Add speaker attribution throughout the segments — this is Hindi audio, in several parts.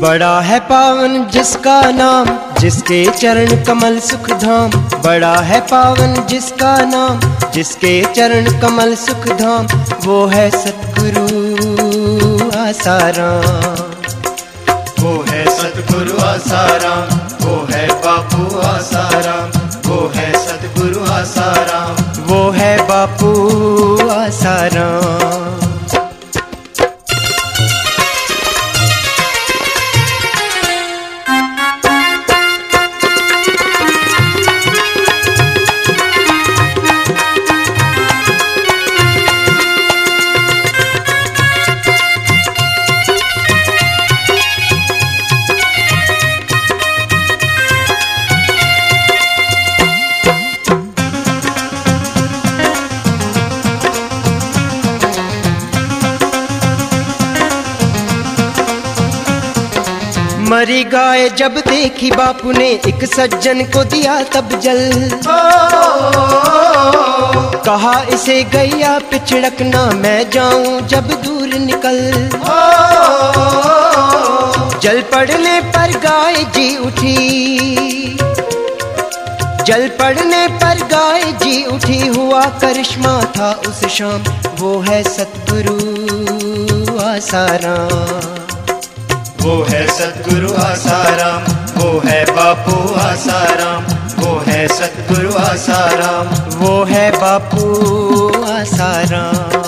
Speaker 1: बड़ा है पावन जिसका नाम जिसके चरण कमल सुख धाम बड़ा है पावन जिसका नाम जिसके चरण कमल सुख धाम वो है सतगुरु आसाराम
Speaker 2: वो है सतगुरु आसाराम वो है बापू आसाराम वो है सतगुरु आसाराम
Speaker 1: वो है बापू आसाराम मरी गाय जब देखी बापू ने एक सज्जन को दिया तब जल। कहा, इसे गैया पिछड़कना मैं जाऊँ जब दूर निकल। जल पड़ने पर गाय जी उठी। जल पड़ने पर गाय जी उठी, हुआ करिश्मा था उस शाम। वो है सतगुरु आसाराम
Speaker 2: वो है सतगुरु आसाराम, वो है बापू आसाराम, वो है सतगुरु आसाराम।
Speaker 1: वो है बापू आसाराम।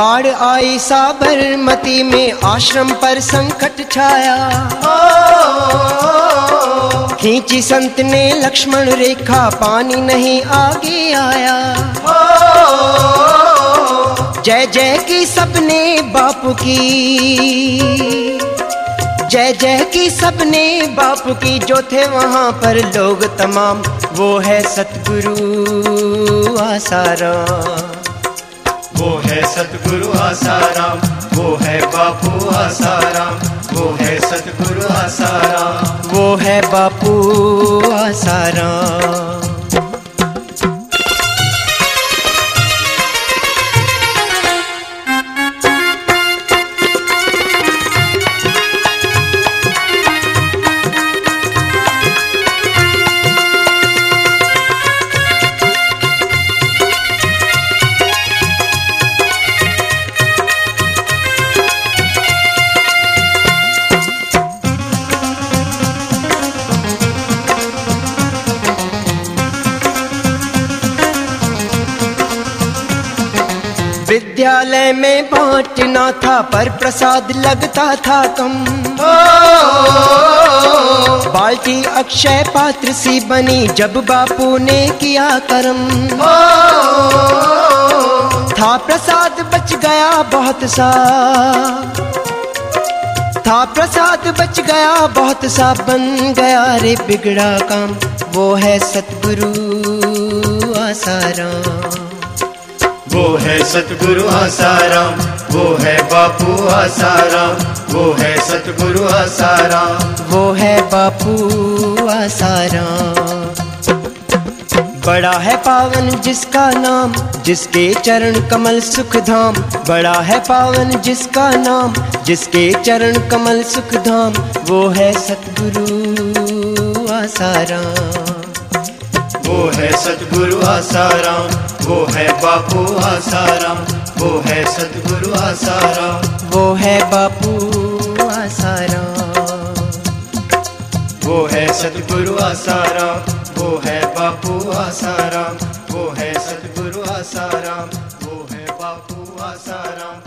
Speaker 1: बाढ़ आई साबरमती में आश्रम पर संकट छाया। खींची संत ने लक्ष्मण रेखा पानी नहीं आगे आया। जय जय की सबने बापू की। जय जय की सबने बापू की जो थे वहाँ पर लोग तमाम वो है सतगुरु आसाराम।
Speaker 2: वो है सतगुरु आसाराम, वो है बापू आसाराम, वो है सतगुरु आसाराम।
Speaker 1: वो है बापू आसाराम। विद्यालय में बांटना था पर प्रसाद लगता था कम। बाल्टी अक्षय पात्र सी बनी जब बापू ने किया कर्म। था प्रसाद बच गया बहुत सा। था प्रसाद बच गया बहुत सा बन गया रे बिगड़ा काम। वो है सतगुरु आसाराम।
Speaker 2: वो है सतगुरु आसाराम वो है बापू आसाराम वो है सतगुरु आसाराम
Speaker 1: वो है बापू आसाराम बड़ा है पावन जिसका नाम, जिसके चरण कमल सुख धाम बड़ा है पावन जिसका नाम, जिसके चरण कमल सुख धाम वो है सतगुरु आसाराम
Speaker 2: वो है सतगुरु आसाराम वो है बापू आसाराम वो है सतगुरु आसाराम।
Speaker 1: वो है बापू आसाराम।
Speaker 2: वो है सतगुरु आसाराम वो है बापू आसाराम वो है सतगुरु आसाराम वो है बापू आसाराम